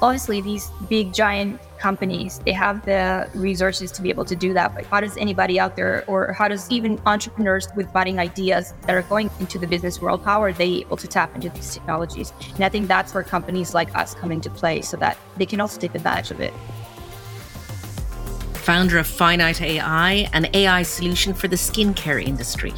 obviously these big giant companies they have the resources to be able to do that but how does anybody out there or how does even entrepreneurs with budding ideas that are going into the business world how are they able to tap into these technologies? And i think that's where companies like us come into play so that they can also take advantage of it. Founder of finite ai an ai solution for the skincare industry.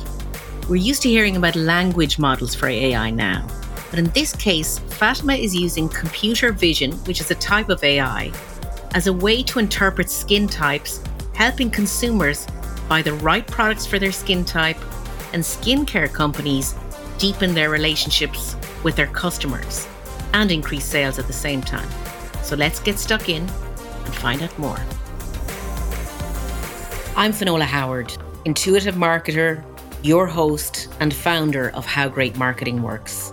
We're used to hearing about language models for ai now but in this case, Fatima is using computer vision, which is a type of AI, as a way to interpret skin types, helping consumers buy the right products for their skin type and skincare companies deepen their relationships with their customers and increase sales at the same time. So let's get stuck in and find out more. I'm Finola Howard, intuitive marketer, your host, and founder of How Great Marketing Works.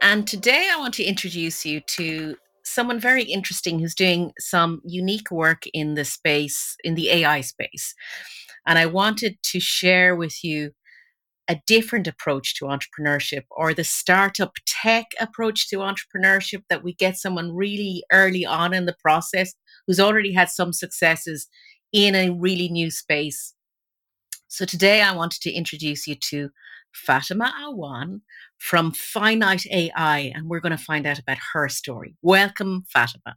And today I want to introduce you to someone very interesting who's doing some unique work in the space, in the AI space. And I wanted to share with you a different approach to entrepreneurship or the startup tech approach to entrepreneurship that we get someone really early on in the process who's already had some successes in a really new space. So today I wanted to introduce you to Fatima Awan from Finite AI, and we're going to find out about her story. Welcome, Fatima.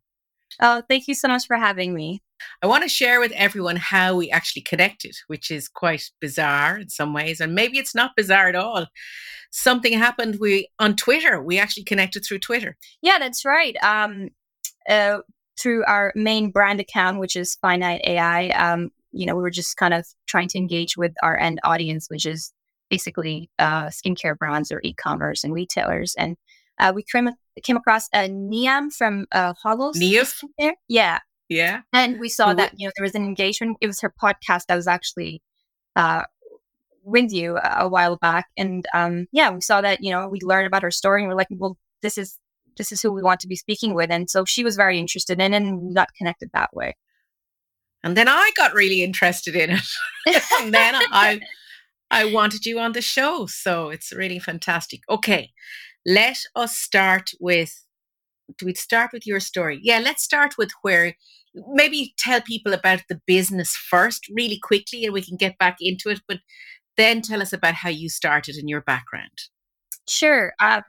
Oh, thank you so much for having me. I want to share with everyone how we actually connected, which is quite bizarre in some ways, and maybe it's not bizarre at all. Something happened we on Twitter. We actually connected through Twitter. Yeah, that's right. Um, uh, through our main brand account, which is Finite AI. Um, you know, we were just kind of trying to engage with our end audience, which is basically uh, skincare brands or e-commerce and retailers. And uh, we came, came across a Niamh from uh, Holos. Niamh? Yeah. Yeah. And we saw that, you know, there was an engagement. It was her podcast that was actually uh, with you a while back. And um, yeah, we saw that, you know, we learned about her story and we're like, well, this is this is who we want to be speaking with. And so she was very interested in and we got connected that way. And then I got really interested in it. and then I I wanted you on the show. So it's really fantastic. Okay, let us start with do we start with your story? Yeah, let's start with where maybe tell people about the business first, really quickly, and we can get back into it. But then tell us about how you started in your background. Sure. Uh,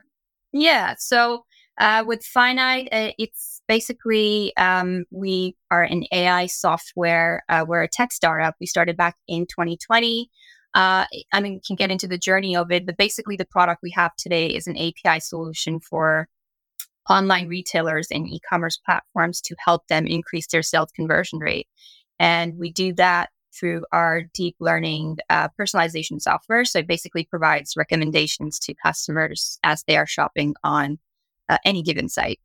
yeah. So uh, with Finite, uh, it's basically um, we are an AI software. Uh, we're a tech startup. We started back in 2020. Uh, I mean, we can get into the journey of it, but basically, the product we have today is an API solution for online retailers and e commerce platforms to help them increase their sales conversion rate. And we do that through our deep learning uh, personalization software. So it basically provides recommendations to customers as they are shopping on uh, any given site.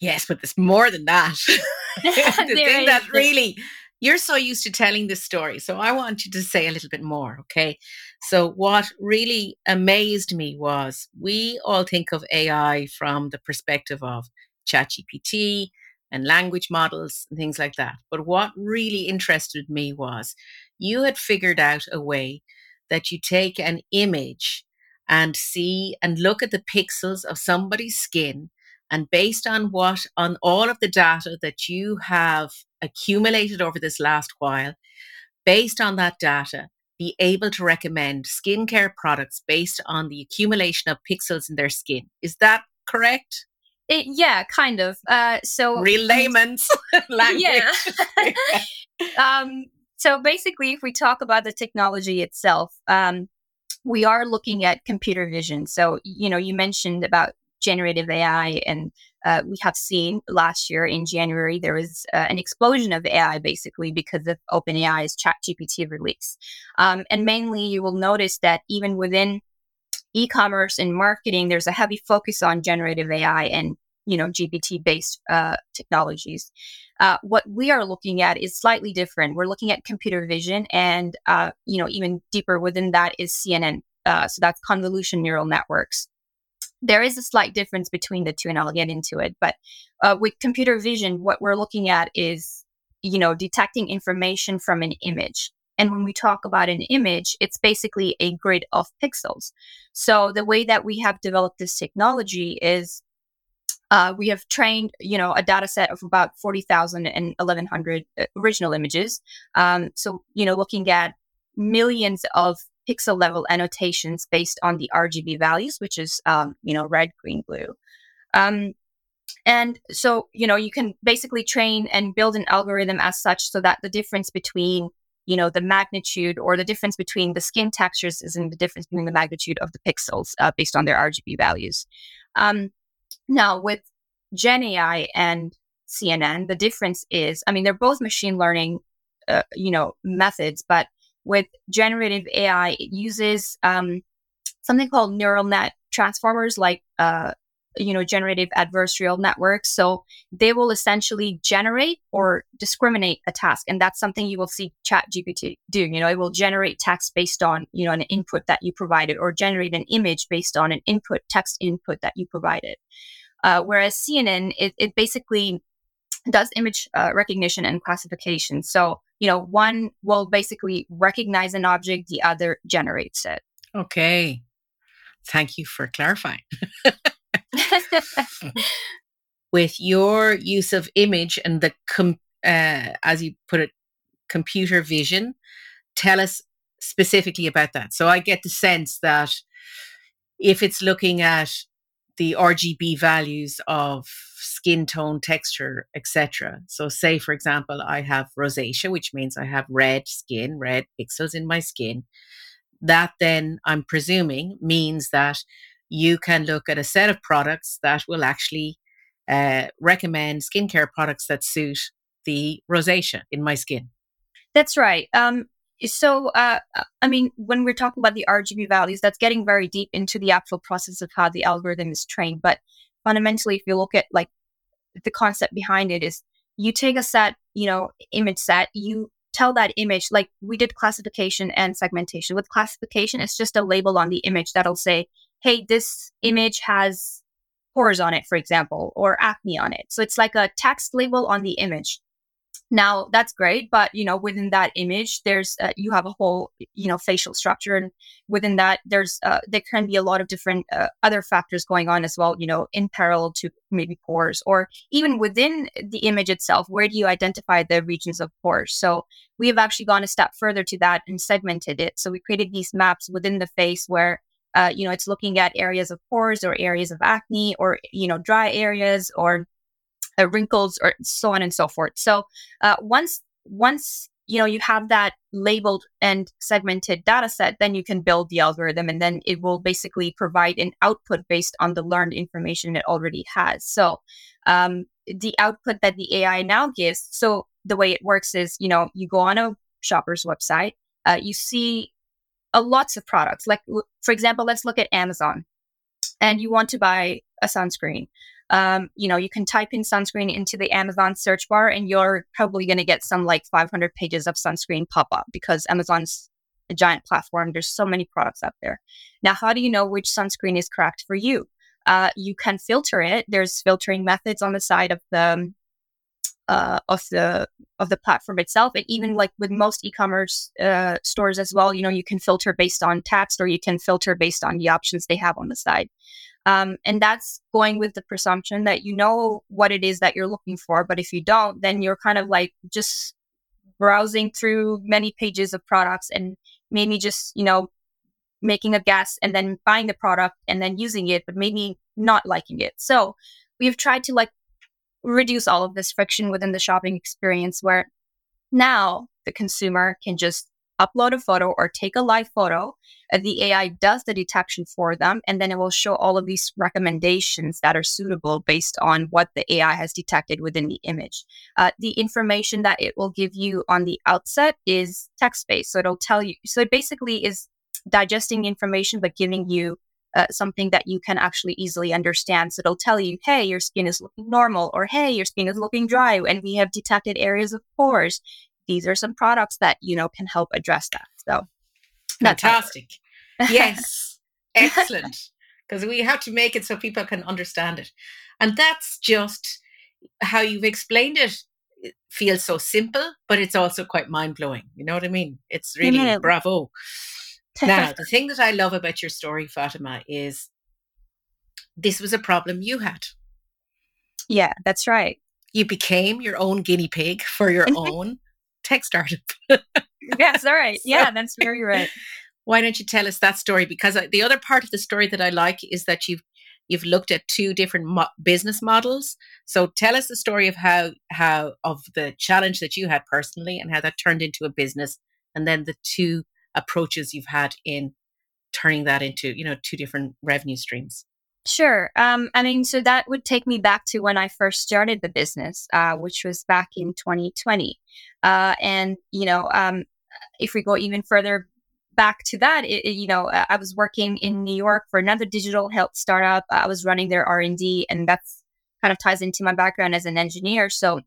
Yes, but there's more than that. the thing that really you're so used to telling this story. So I want you to say a little bit more, okay? So, what really amazed me was we all think of AI from the perspective of ChatGPT and language models and things like that. But what really interested me was you had figured out a way that you take an image and see and look at the pixels of somebody's skin and based on what on all of the data that you have accumulated over this last while, based on that data, be able to recommend skincare products based on the accumulation of pixels in their skin. Is that correct? It, yeah, kind of. Uh, so real layman's language. Yeah. um, so basically, if we talk about the technology itself, um, we are looking at computer vision. So you know, you mentioned about generative AI. And uh, we have seen last year in January, there was uh, an explosion of AI basically because of OpenAI's ChatGPT release. Um, and mainly, you will notice that even within e commerce and marketing, there's a heavy focus on generative AI. And you know, GPT based uh, technologies. Uh, what we are looking at is slightly different. We're looking at computer vision, and uh, you know, even deeper within that is CNN. Uh, so that's convolution neural networks. There is a slight difference between the two, and I'll get into it. But uh, with computer vision, what we're looking at is, you know, detecting information from an image. And when we talk about an image, it's basically a grid of pixels. So the way that we have developed this technology is uh, we have trained, you know, a data set of about 40,000 and 1,100 uh, original images. Um, so, you know, looking at millions of pixel level annotations based on the RGB values, which is, um, you know, red, green, blue. Um, and so, you know, you can basically train and build an algorithm as such so that the difference between you know the magnitude or the difference between the skin textures is in the difference between the magnitude of the pixels uh, based on their RGB values. Um, now with Gen AI and CNN, the difference is, I mean, they're both machine learning, uh, you know, methods, but with generative AI, it uses um, something called neural net transformers, like uh, you know generative adversarial networks. So they will essentially generate or discriminate a task and that's something you will see chat gpt do. You know it will generate text based on you know an input that you provided or generate an image based on an input text input that you provided. Uh, whereas cnn it, it basically does image uh, recognition and classification. So you know one will basically recognize an object the other generates it. Okay. Thank you for clarifying. With your use of image and the com- uh, as you put it computer vision tell us specifically about that. So i get the sense that if it's looking at the rgb values of skin tone texture etc so say for example i have rosacea which means i have red skin red pixels in my skin that then i'm presuming means that you can look at a set of products that will actually uh, recommend skincare products that suit the rosacea in my skin. That's right. Um, so, uh, I mean, when we're talking about the RGB values, that's getting very deep into the actual process of how the algorithm is trained. But fundamentally, if you look at like the concept behind it, is you take a set, you know, image set, you tell that image, like we did classification and segmentation. With classification, it's just a label on the image that'll say, hey, this image has pores on it, for example, or acne on it. So it's like a text label on the image. Now that's great, but you know within that image, there's uh, you have a whole you know facial structure, and within that, there's uh, there can be a lot of different uh, other factors going on as well. You know, in parallel to maybe pores, or even within the image itself, where do you identify the regions of pores? So we have actually gone a step further to that and segmented it. So we created these maps within the face where uh, you know, it's looking at areas of pores or areas of acne or, you know, dry areas or uh, wrinkles or so on and so forth. So uh, once, once, you know, you have that labeled and segmented data set, then you can build the algorithm and then it will basically provide an output based on the learned information it already has. So um, the output that the AI now gives, so the way it works is, you know, you go on a shopper's website, uh, you see uh, lots of products. Like, for example, let's look at Amazon and you want to buy a sunscreen. Um, you know, you can type in sunscreen into the Amazon search bar and you're probably going to get some like 500 pages of sunscreen pop up because Amazon's a giant platform. There's so many products out there. Now, how do you know which sunscreen is correct for you? Uh, you can filter it. There's filtering methods on the side of the uh, of the of the platform itself and even like with most e-commerce uh, stores as well you know you can filter based on text or you can filter based on the options they have on the side. Um, and that's going with the presumption that you know what it is that you're looking for but if you don't then you're kind of like just browsing through many pages of products and maybe just you know making a guess and then buying the product and then using it but maybe not liking it. So we've tried to like reduce all of this friction within the shopping experience where now the consumer can just upload a photo or take a live photo. The AI does the detection for them, and then it will show all of these recommendations that are suitable based on what the AI has detected within the image. Uh, the information that it will give you on the outset is text based. So it'll tell you, so it basically is digesting information, but giving you uh, something that you can actually easily understand. So it'll tell you, hey, your skin is looking normal, or hey, your skin is looking dry, and we have detected areas of pores. These are some products that you know can help address that. So fantastic. yes, excellent. Because we have to make it so people can understand it, and that's just how you've explained it. it feels so simple, but it's also quite mind blowing. You know what I mean? It's really bravo now, the thing that I love about your story, Fatima, is this was a problem you had. Yeah, that's right. You became your own guinea pig for your own tech startup. yes, all right. Yeah, that's very right. Why don't you tell us that story? Because uh, the other part of the story that I like is that you've you've looked at two different mo- business models. So tell us the story of how how of the challenge that you had personally and how that turned into a business, and then the two approaches you've had in turning that into you know two different revenue streams Sure. Um, I mean, so that would take me back to when I first started the business, uh, which was back in 2020. Uh, and, you know, um, if we go even further back to that, it, you know, I was working in New York for another digital health startup. I was running their R&D, and that's kind of ties into my background as an engineer. So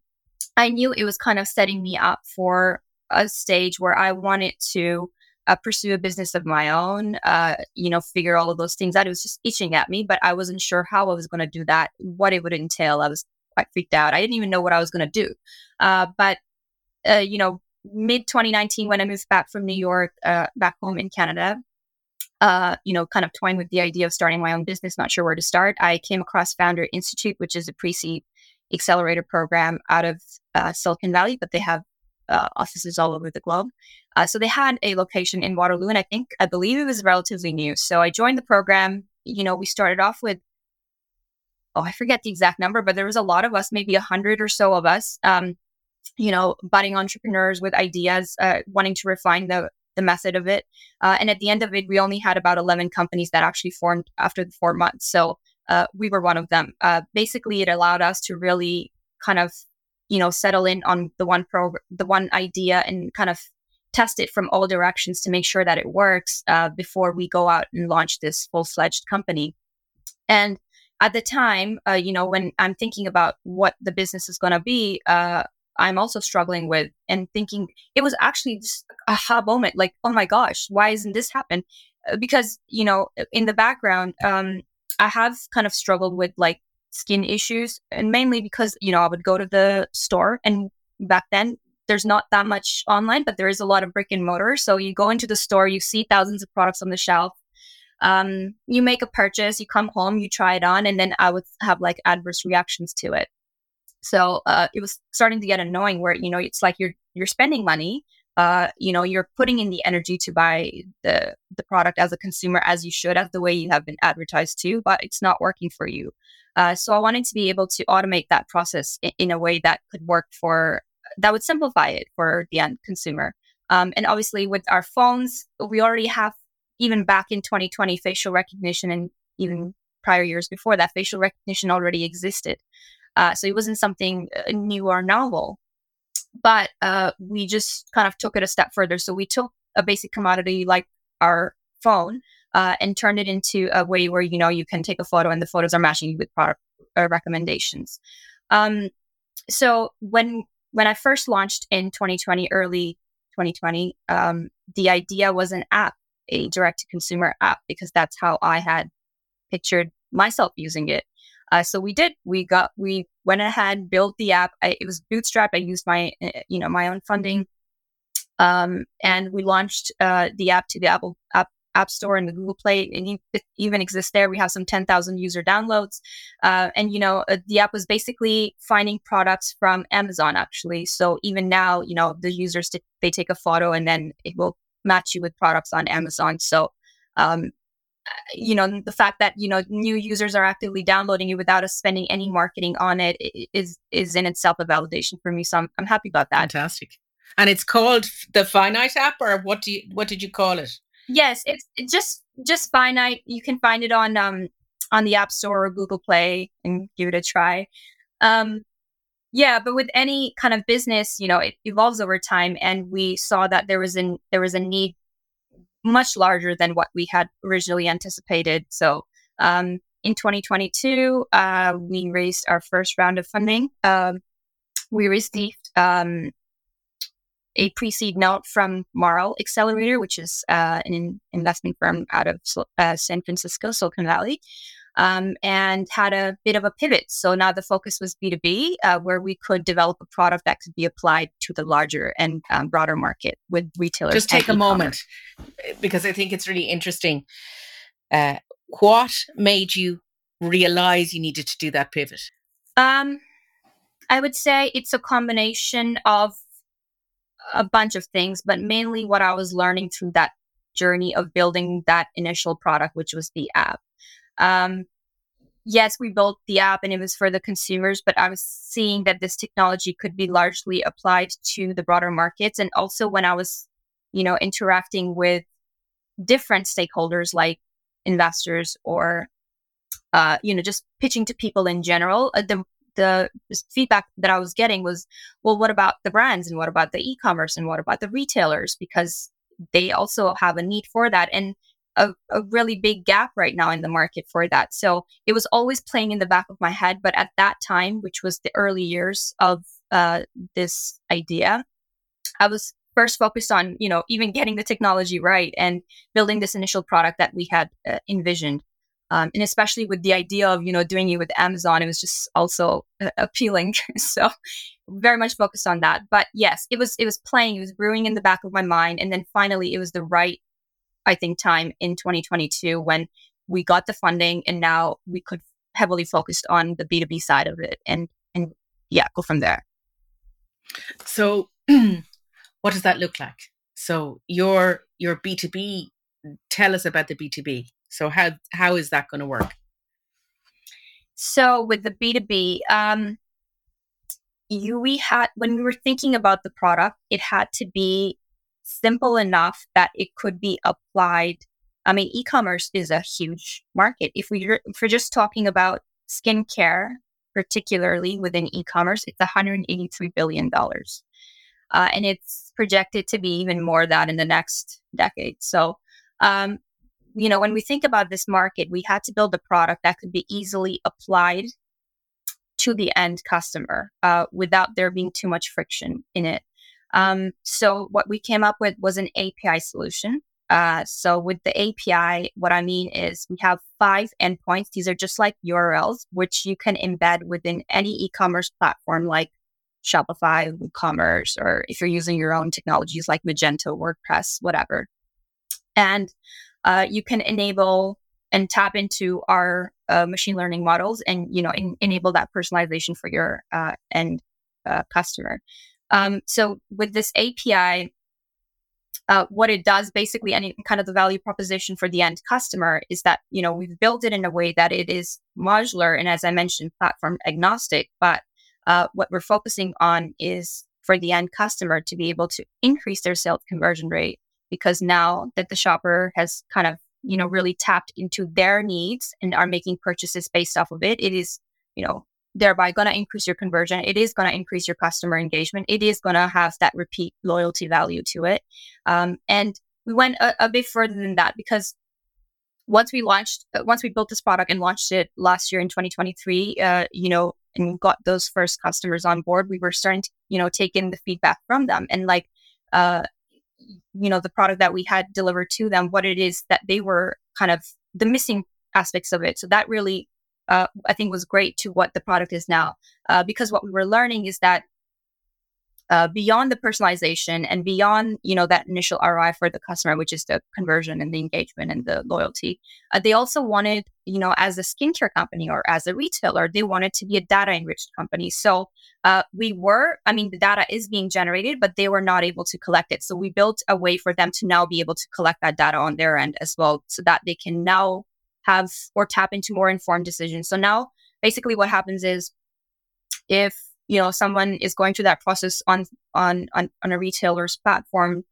I knew it was kind of setting me up for a stage where I wanted to uh, pursue a business of my own, uh, you know, figure all of those things out. It was just itching at me, but I wasn't sure how I was going to do that, what it would entail. I was quite freaked out. I didn't even know what I was going to do. Uh, but, uh, you know, mid 2019, when I moved back from New York, uh, back home in Canada, uh, you know, kind of toying with the idea of starting my own business, not sure where to start, I came across Founder Institute, which is a pre seed accelerator program out of Silicon Valley, but they have uh, offices all over the globe. Uh, so they had a location in Waterloo, and I think I believe it was relatively new. So I joined the program. You know, we started off with oh, I forget the exact number, but there was a lot of us, maybe a hundred or so of us. Um, you know, budding entrepreneurs with ideas, uh, wanting to refine the the method of it. Uh, and at the end of it, we only had about 11 companies that actually formed after the four months. So uh, we were one of them. Uh, basically, it allowed us to really kind of you know settle in on the one pro the one idea and kind of test it from all directions to make sure that it works uh, before we go out and launch this full-fledged company. And at the time uh, you know when i'm thinking about what the business is going to be uh, i'm also struggling with and thinking it was actually just a aha moment like oh my gosh why isn't this happen? Uh, because you know in the background um, i have kind of struggled with like skin issues and mainly because you know i would go to the store and back then there's not that much online but there is a lot of brick and mortar. So you go into the store you see thousands of products on the shelf. Um, you make a purchase you come home you try it on and then i would have like adverse reactions to it. So uh, it was starting to get annoying where you know it's like you're you're spending money uh, you know you're putting in the energy to buy the the product as a consumer as you should as the way you have been advertised to but it's not working for you uh, so I wanted to be able to automate that process in, in, a way that could work for that would simplify it for the end consumer. Um, and obviously, with our phones, we already have even back in 2020 facial recognition, and even prior years before that, facial recognition already existed. Uh, so it wasn't something uh, new or novel. But uh, we just kind of took it a step further. So we took a basic commodity like our phone uh, and turned it into a way where you know you can take a photo and the photos are matching you with product uh, recommendations. Um, so when when I first launched in 2020, early 2020, um, the idea was an app, a direct to consumer app, because that's how I had pictured myself using it. Uh, so we did. We got. We went ahead, built the app. I, it was bootstrapped. I used my, uh, you know, my own funding, um, and we launched uh, the app to the Apple App App Store and the Google Play, and it even exists there. We have some 10,000 user downloads. Uh, and, you know, uh, the app was basically finding products from Amazon, actually. So even now, you know, the users, they take a photo and then it will match you with products on Amazon. So, um, you know the fact that you know new users are actively downloading it without us spending any marketing on it is is in itself a validation for me so i'm, I'm happy about that fantastic and it's called the finite app or what do you what did you call it Yes, it's, just just finite. You can find it on um on the App Store or Google Play and give it a try. Um, yeah, but with any kind of business, you know, it evolves over time, and we saw that there was an there was a need much larger than what we had originally anticipated. So um, in 2022, uh, we raised our first round of funding. Um, we received um, a pre-seed note from Marl Accelerator, which is uh, an investment firm out of uh, San Francisco, Silicon Valley, um, and had a bit of a pivot. So now the focus was B2B, uh, where we could develop a product that could be applied to the larger and um, broader market with retailers. Just take a e-commerce. moment because I think it's really interesting. Uh, what made you realize you needed to do that pivot? Um, I would say it's a combination of a bunch of things, but mainly what I was learning through that journey of building that initial product, which was the app. Um, yes, we built the app and it was for the consumers, but I was seeing that this technology could be largely applied to the broader markets. And also when I was, you know, interacting with different stakeholders like investors or, uh, you know, just pitching to people in general, uh, the the feedback that I was getting was, well, what about the brands and what about the e-commerce and what about the retailers? Because they also have a need for that and a, a really big gap right now in the market for that. So it was always playing in the back of my head. But at that time, which was the early years of uh, this idea, I was first focused on, you know, even getting the technology right and building this initial product that we had uh, envisioned. Um, and especially with the idea of you know doing it with Amazon, it was just also uh, appealing. so very much focused on that. But yes, it was it was playing, it was brewing in the back of my mind, and then finally it was the right, I think, time in 2022 when we got the funding, and now we could heavily focused on the B2B side of it, and and yeah, go from there. So, what does that look like? So your your B2B, tell us about the B2B. So how how is that going to work? So with the B2B, um, you we had when we were thinking about the product, it had to be simple enough that it could be applied. I mean, e-commerce is a huge market. If we if we're just talking about skincare, particularly within e-commerce, it's 183 billion dollars, uh, and it's projected to be even more that in the next decade. So um, you know, when we think about this market, we had to build a product that could be easily applied to the end customer uh, without there being too much friction in it. Um, so what we came up with was an API solution. Uh, so with the API, what I mean is we have five endpoints. These are just like URLs, which you can embed within any e-commerce platform like Shopify, WooCommerce, or if you're using your own technologies like Magento, WordPress, whatever. And uh, you can enable and tap into our uh, machine learning models and you know in, enable that personalization for your uh, end uh, customer um, so with this api uh, what it does basically and kind of the value proposition for the end customer is that you know we've built it in a way that it is modular and as i mentioned platform agnostic but uh, what we're focusing on is for the end customer to be able to increase their sales conversion rate because now that the shopper has kind of you know really tapped into their needs and are making purchases based off of it it is you know thereby going to increase your conversion. It is going to increase your customer engagement. It is going to have that repeat loyalty value to it. Um, and we went a, a, bit further than that because once we launched uh, once we built this product and launched it last year in 2023 uh, you know and got those first customers on board we were starting to you know take in the feedback from them. And like uh, you know the product that we had delivered to them what it is that they were kind of the missing aspects of it. So that really uh, i think was great to what the product is now uh, because what we were learning is that uh, beyond the personalization and beyond you know that initial ROI for the customer, which is the conversion and the engagement and the loyalty, uh, they also wanted you know as a skincare company or as a retailer, they wanted to be a data enriched company. So uh, we were, I mean, the data is being generated, but they were not able to collect it. So we built a way for them to now be able to collect that data on their end as well, so that they can now have or tap into more informed decisions. So now basically what happens is if you know someone is going through that process on on on, on a retailer's platform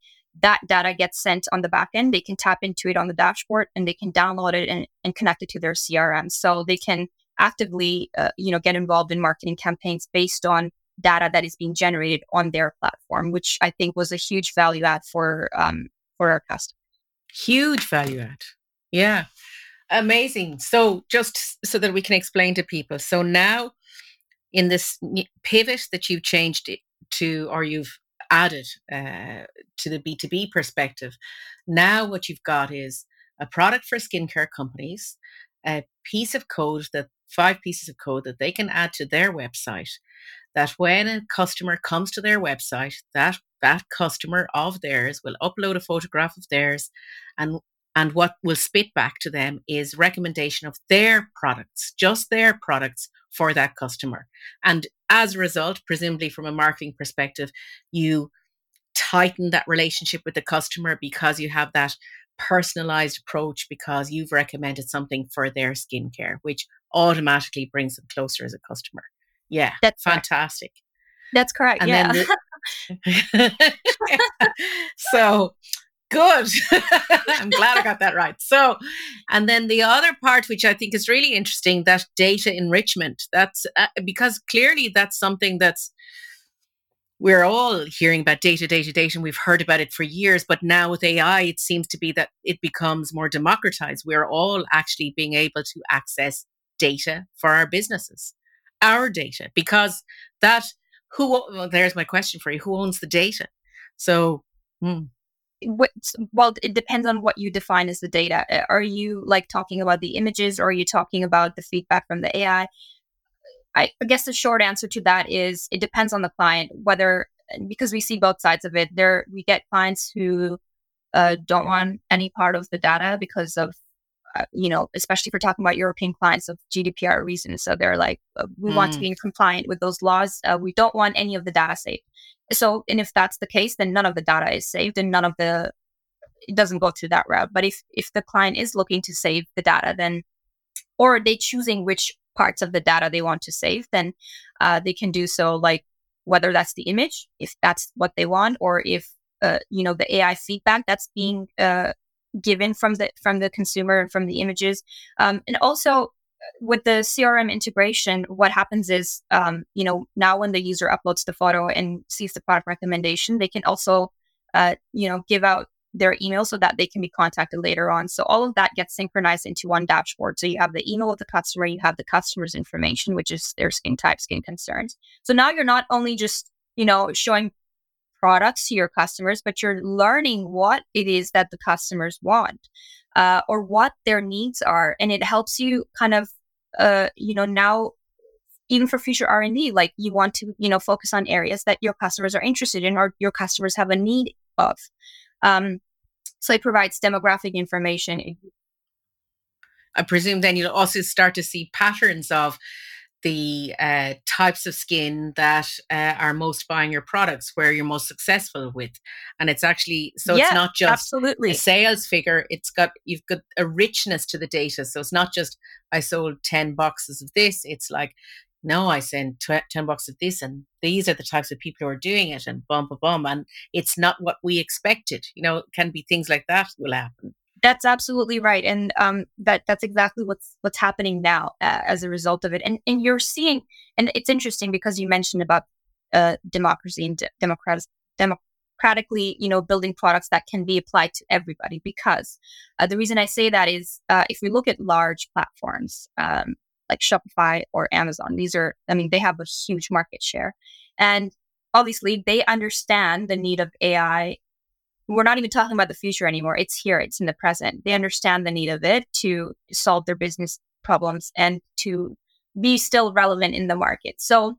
that data gets sent on the back end they can tap into it on the dashboard and they can download it and, and connect it to their crm so they can actively uh, you know get involved in marketing campaigns based on data that is being generated on their platform which i think was a huge value add for um, for our customers Huge value add. Yeah. Amazing. So, just so that we can explain to people. So, now in this pivot that you've changed to, or you've added uh, to the B2B perspective, now what you've got is a product for skincare companies, a piece of code that five pieces of code that they can add to their website that when a customer comes to their website that that customer of theirs will upload a photograph of theirs and and what will spit back to them is recommendation of their products just their products for that customer and as a result presumably from a marketing perspective you tighten that relationship with the customer because you have that personalized approach because you've recommended something for their skincare, which automatically brings them closer as a customer. Yeah, that's fantastic. Correct. That's correct. And yeah. The, so good. I'm glad I got that right. So, and then the other part, which I think is really interesting, that data enrichment. That's uh, because clearly that's something that's we're all hearing about data, data, data, and we've heard about it for years. But now with AI, it seems to be that it becomes more democratized. We're all actually being able to access data for our businesses, our data, because that who well, there's my question for you: who owns the data? So. Hmm. Well, it depends on what you define as the data. Are you like talking about the images, or are you talking about the feedback from the AI? I, I guess the short answer to that is it depends on the client whether because we see both sides of it. There we get clients who uh, don't want any part of the data because of you know, especially if we're talking about European clients of GDPR reasons. So they're like, uh, we mm. want to mm. be compliant with those laws. Uh, we don't want any of the data saved. So, and if that's the case, then none of the data is saved and none of the, it doesn't go through that route. But if, if the client is looking to save the data, then, or they choosing which parts of the data they want to save, then uh, they can do so like whether that's the image, if that's what they want, or if uh, you know the AI feedback that's being uh, given from the from the consumer and from the images, um, and also uh, with the CRM integration, what happens is, um, you know, now when the user uploads the photo and sees the product recommendation, they can also, uh, you know, give out their email so that they can be contacted later on. So all of that gets synchronized into one dashboard. So you have the email of the customer, you have the customer's information, which is their skin type, skin concerns. So now you're not only just, you know, showing products to your customers, but you're learning what it is that the customers want uh, or what their needs are. And it helps you kind of, uh, you know, now even for future r&d like you want to you know focus on areas that your customers are interested in or your customers have a need of um, so it provides demographic information. I presume then you'll also start to see patterns of the uh, types of skin that uh, are most buying your products, where you're most successful with, and it's actually so yeah, it's not just absolutely a sales figure. It's got you've got a richness to the data, so it's not just I sold ten boxes of this. It's like no, I send tw- 10 boxes of this, and these are the types of people who are doing it, and bum, bum, bum. And it's not what we expected. You know, it can be things like that will happen. That's absolutely right, and um, that that's exactly what's what's happening now uh, as a result of it. And and you're seeing, and it's interesting because you mentioned about uh, democracy and de- democratically, you know, building products that can be applied to everybody. Because uh, the reason I say that is, uh, if we look at large platforms, um, like Shopify or Amazon. These are, I mean, they have a huge market share. And obviously, they understand the need of AI. We're not even talking about the future anymore. It's here, it's in the present. They understand the need of it to solve their business problems and to be still relevant in the market. So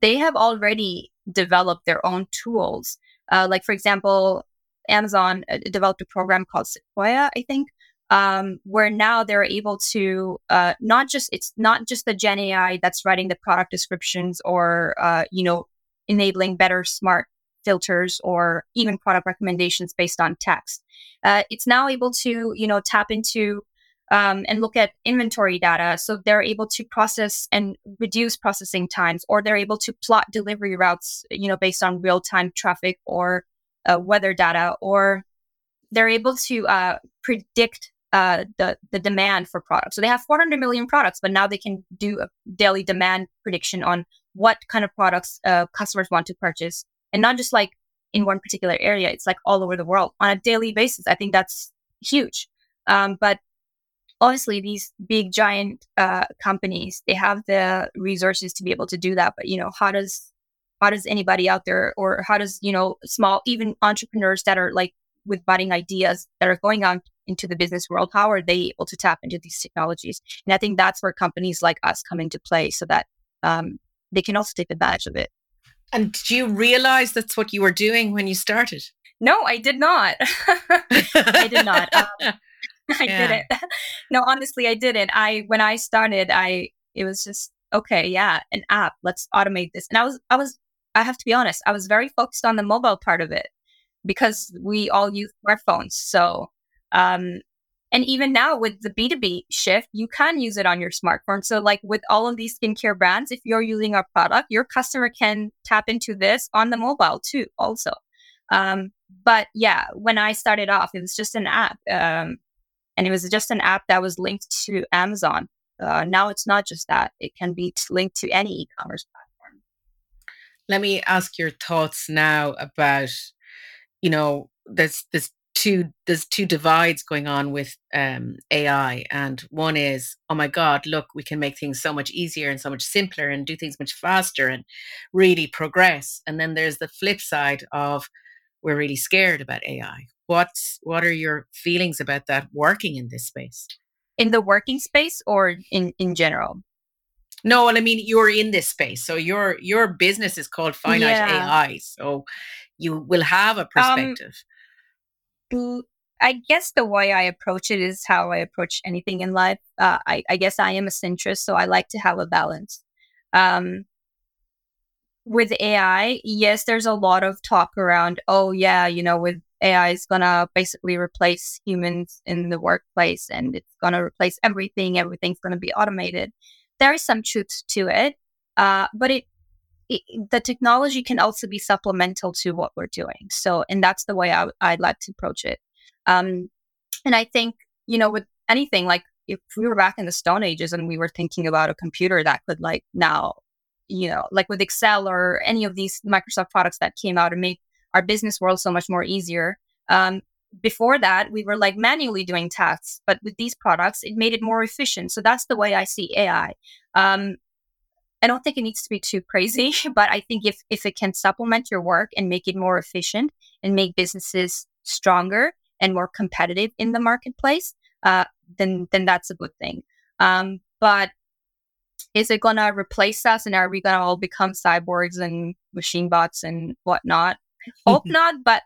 they have already developed their own tools. Uh, like, for example, Amazon uh, developed a program called Sequoia, I think, um, where now they're able to uh, not just it's not just the Gen AI that's writing the product descriptions or uh, you know enabling better smart filters or even product recommendations based on text. Uh, it's now able to you know tap into um, and look at inventory data, so they're able to process and reduce processing times, or they're able to plot delivery routes you know based on real time traffic or uh, weather data or they're able to uh, predict uh, the the demand for products. So they have 400 million products, but now they can do a daily demand prediction on what kind of products uh, customers want to purchase, and not just like in one particular area. It's like all over the world on a daily basis. I think that's huge. Um, but obviously these big giant uh, companies they have the resources to be able to do that but you know how does how does anybody out there or how does you know small even entrepreneurs that are like with budding ideas that are going on into the business world how are they able to tap into these technologies and i think that's where companies like us come into play so that um, they can also take advantage of it and did you realize that's what you were doing when you started no i did not i did not um, I yeah. didn't. no, honestly, I didn't. I when I started, I it was just okay, yeah, an app. Let's automate this. And I was I was I have to be honest, I was very focused on the mobile part of it because we all use smartphones. So um and even now with the B2B shift, you can use it on your smartphone. So like with all of these skincare brands, if you're using our product, your customer can tap into this on the mobile too, also. Um, but yeah, when I started off, it was just an app. Um, and it was just an app that was linked to Amazon. Uh, now it's not just that; it can be linked to any e-commerce platform. Let me ask your thoughts now about, you know, this there's two there's two divides going on with um, AI, and one is, oh my God, look, we can make things so much easier and so much simpler and do things much faster and really progress. And then there's the flip side of we're really scared about AI what's what are your feelings about that working in this space in the working space or in in general no well i mean you're in this space so your your business is called finite yeah. ai so you will have a um, perspective um, i guess the way i approach it is how i approach anything in life uh, I, I guess i am a centrist so i like to have a balance um, with AI, yes, there's a lot of talk around, oh, yeah, you know, with AI is going to basically replace humans in the workplace and it's going to replace everything. Everything's going to be automated. There is some truth to it, uh, but it, the technology can also be supplemental to what we're doing. So, and that's the way I, would like to approach it. Um, and I think, you know, with anything like if we were back in the Stone Ages and we were thinking about a computer that could like now, you know, like with Excel or any of these Microsoft products that came out and made our business world so much more easier. Um, before that, we were like manually doing tasks, but with these products, it made it more efficient. So that's the way I see AI. Um, I don't think it needs to be too crazy, but I think if if it can supplement your work and make it more efficient and make businesses stronger and more competitive in the marketplace, uh, then then that's a good thing. Um, but is it gonna replace us, and are we gonna all become cyborgs and machine bots and whatnot? Hope not, but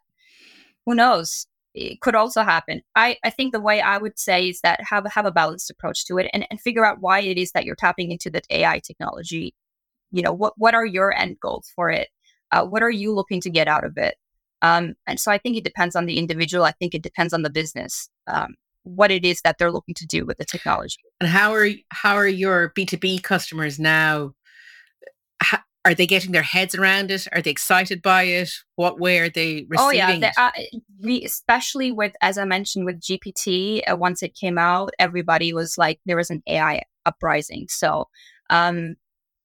who knows? It could also happen. I, I think the way I would say is that have have a balanced approach to it and, and figure out why it is that you're tapping into that AI technology. You know, what what are your end goals for it? Uh, what are you looking to get out of it? Um, and so I think it depends on the individual. I think it depends on the business, um, what it is that they're looking to do with the technology. And how are how are your B two B customers now? Are they getting their heads around it? Are they excited by it? What way are they receiving? Oh yeah, uh, we, especially with as I mentioned with GPT. Uh, once it came out, everybody was like, there was an AI uprising. So um,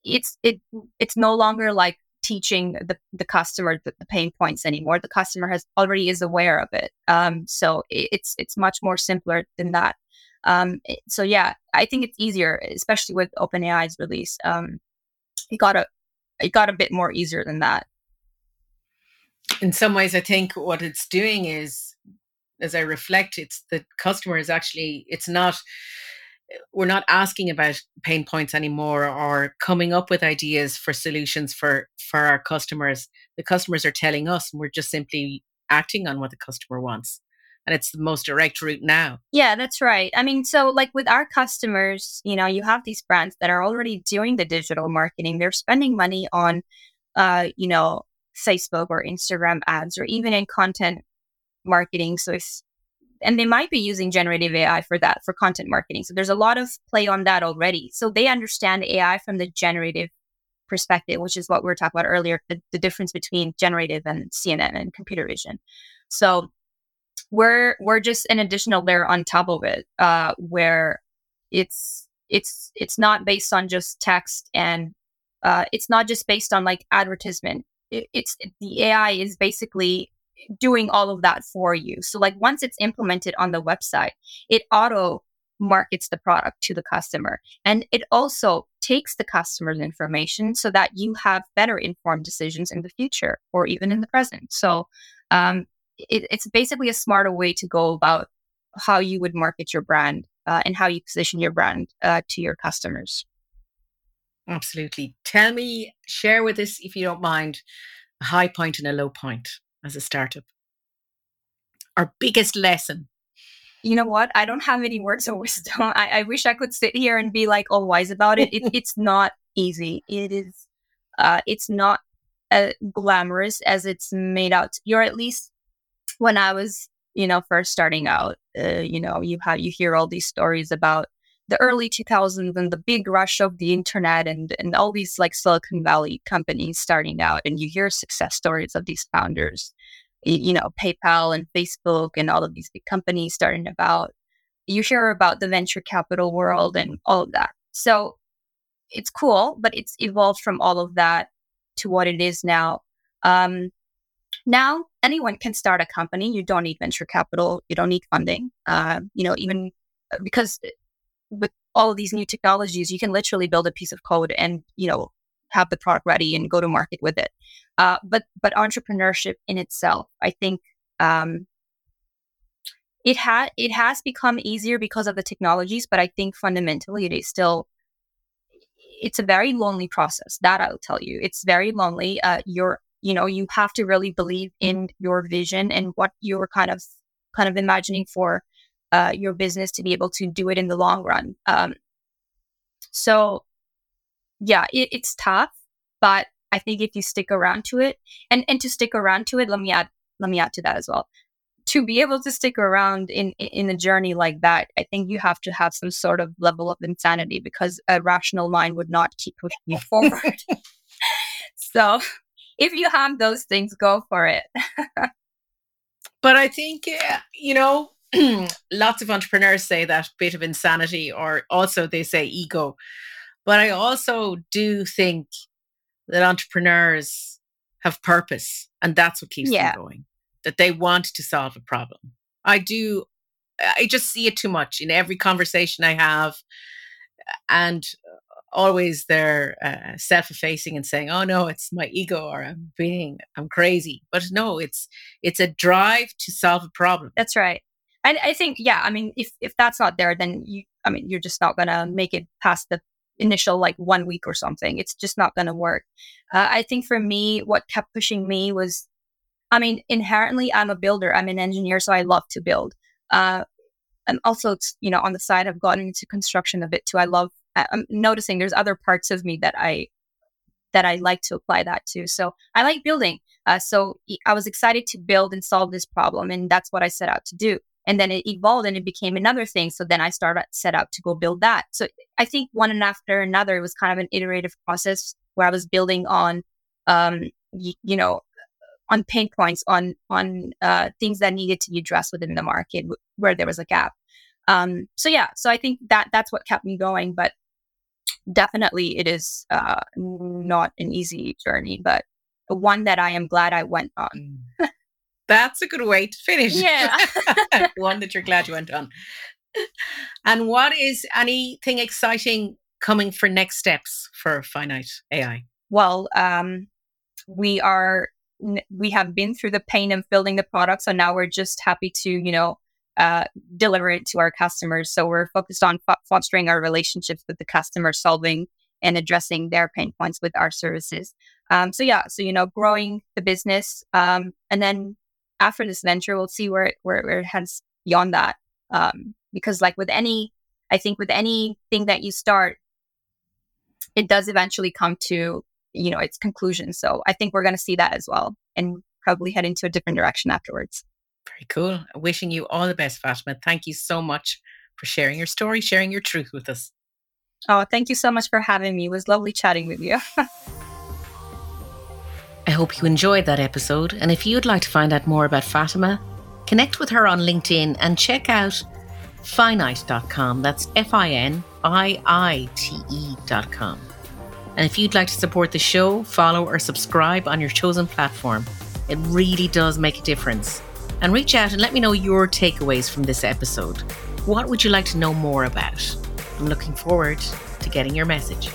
it's it it's no longer like teaching the, the customer the, the, pain points anymore. The customer has already is aware of it. Um, so it, it's it's much more simpler than that. Um, so yeah, I think it's easier, especially with OpenAI's release. Um, you gotta it got a bit more easier than that. In some ways, I think what it's doing is, as I reflect, it's the customer is actually, it's not, we're not asking about pain points anymore or coming up with ideas for solutions for for our customers the customers are telling us and we're just simply acting on what the customer wants and it's the most direct route now. Yeah, that's right. I mean, so like with our customers, you know, you have these brands that are already doing the digital marketing. They're spending money on, uh, you know, Facebook or Instagram ads or even in content marketing. So if, and they might be using generative AI for that, for content marketing. So there's a lot of play on that already. So they understand AI from the generative perspective, which is what we were talking about earlier, the, the difference between generative and CNN and computer vision. So we're we're just an additional layer on top of it uh, where it's it's it's not based on just text and uh, it's not just based on like advertisement it, it's the ai is basically doing all of that for you. So like once it's implemented on the website, it auto markets the product to the customer. And it also takes the customer's information so that you have better informed decisions in the future or even in the present. So um, it, it's basically a smarter way to go about how you would market your brand uh, and how you position your brand uh, to your customers. Absolutely. Tell me, share with us, if you don't mind, a high point and a low point as a startup. Our biggest lesson. You know what? I don't have any words of wisdom. I, I wish I could sit here and be like all wise about it. it it's not easy. It is. Uh, it's not uh, glamorous as it's made out. You're at least when I was, you know, first starting out. Uh, you know, you have you hear all these stories about the early 2000s and the big rush of the internet and, and all these like Silicon Valley companies starting out. And you hear success stories of these founders, you know, PayPal and Facebook and all of these big companies starting about. You hear about the venture capital world and all of that. So it's cool, but it's evolved from all of that to what it is now. Um, now anyone can start a company. You don't need venture capital. You don't need funding. Uh, you know, even uh, because with all of these new technologies, you can literally build a piece of code and, you know, have the product ready and go to market with it. Uh, but but entrepreneurship in itself, I think um, it had it has become easier because of the technologies, but I think fundamentally it is still it's a very lonely process. That I'll tell you, it's very lonely. Uh, you're you know you have to really believe in your vision and what you're kind of kind of imagining for uh, your business to be able to do it in the long run. Um, so, yeah, it, it's tough, but I think if you stick around to it, and and to stick around to it, let me add let me add to that as well. To be able to stick around in in a journey like that, I think you have to have some sort of level of insanity because a rational mind would not keep pushing you forward. so, if you have those things, go for it. but I think, eh, you know, lots of entrepreneurs say that bit of insanity, or also they say ego. But I also do think that entrepreneurs have purpose, and that's what keeps yeah. them going. That they want to solve a problem. I do. I just see it too much in every conversation I have, and always they're uh, self-effacing and saying, "Oh no, it's my ego," or "I'm being, I'm crazy." But no, it's it's a drive to solve a problem. That's right. And I think, yeah, I mean, if if that's not there, then you, I mean, you're just not gonna make it past the initial like one week or something. It's just not gonna work. Uh, I think for me, what kept pushing me was, I mean, inherently, I'm a builder. I'm an engineer, so I love to build. Uh, and also, you know, on the side, I've gotten into construction a bit too. I love. I'm noticing there's other parts of me that I that I like to apply that to. So I like building. Uh, so I was excited to build and solve this problem, and that's what I set out to do and then it evolved and it became another thing so then i started set out to go build that so i think one and after another it was kind of an iterative process where i was building on um you, you know on pain points on on uh, things that needed to be addressed within the market w- where there was a gap um so yeah so i think that that's what kept me going but definitely it is uh not an easy journey but one that i am glad i went on mm. That's a good way to finish. Yeah. One that you're glad you went on. And what is anything exciting coming for next steps for Finiite AI? Well, um, we are we have been through the pain of building the product, so now we're just happy to you know uh, deliver it to our customers. So we're focused on fostering our relationships with the customer, solving and addressing their pain points with our services. Um, so yeah, so you know, growing the business, um, and then after this venture, we'll see where it, where, where it heads beyond that. Um, because like with any, I think with anything that you start, it does eventually come to, you know, its conclusion. So I think we're going to see that as well and probably head into a different direction afterwards. Very cool. Wishing you all the best, Fatima. Thank you so much for sharing your story, sharing your truth with us. Oh, thank you so much for having me. It was lovely chatting with you. I hope you enjoyed that episode, and if you'd like to find out more about Fatima, connect with her on LinkedIn and check out finiite.com. That's F I N I I T E.com. And if you'd like to support the show, follow or subscribe on your chosen platform. It really does make a difference. And reach out and let me know your takeaways from this episode. What would you like to know more about? I'm looking forward to getting your message.